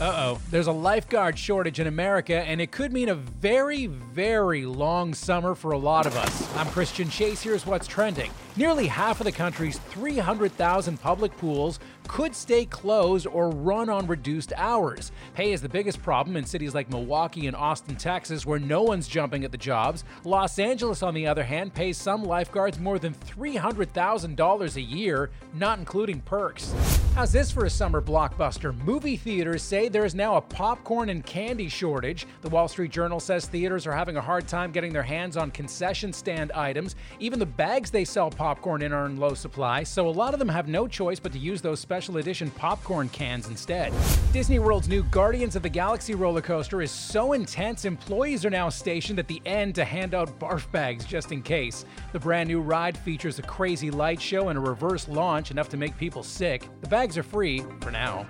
Uh oh. There's a lifeguard shortage in America, and it could mean a very, very long summer for a lot of us. I'm Christian Chase. Here's what's trending. Nearly half of the country's 300,000 public pools could stay closed or run on reduced hours. Pay is the biggest problem in cities like Milwaukee and Austin, Texas, where no one's jumping at the jobs. Los Angeles, on the other hand, pays some lifeguards more than $300,000 a year, not including perks. How's this for a summer blockbuster? Movie theaters say there is now a popcorn and candy shortage. The Wall Street Journal says theaters are having a hard time getting their hands on concession stand items. Even the bags they sell popcorn in are in low supply, so a lot of them have no choice but to use those special edition popcorn cans instead. Disney World's new Guardians of the Galaxy roller coaster is so intense, employees are now stationed at the end to hand out barf bags just in case. The brand new ride features a crazy light show and a reverse launch enough to make people sick. The bags are free for now.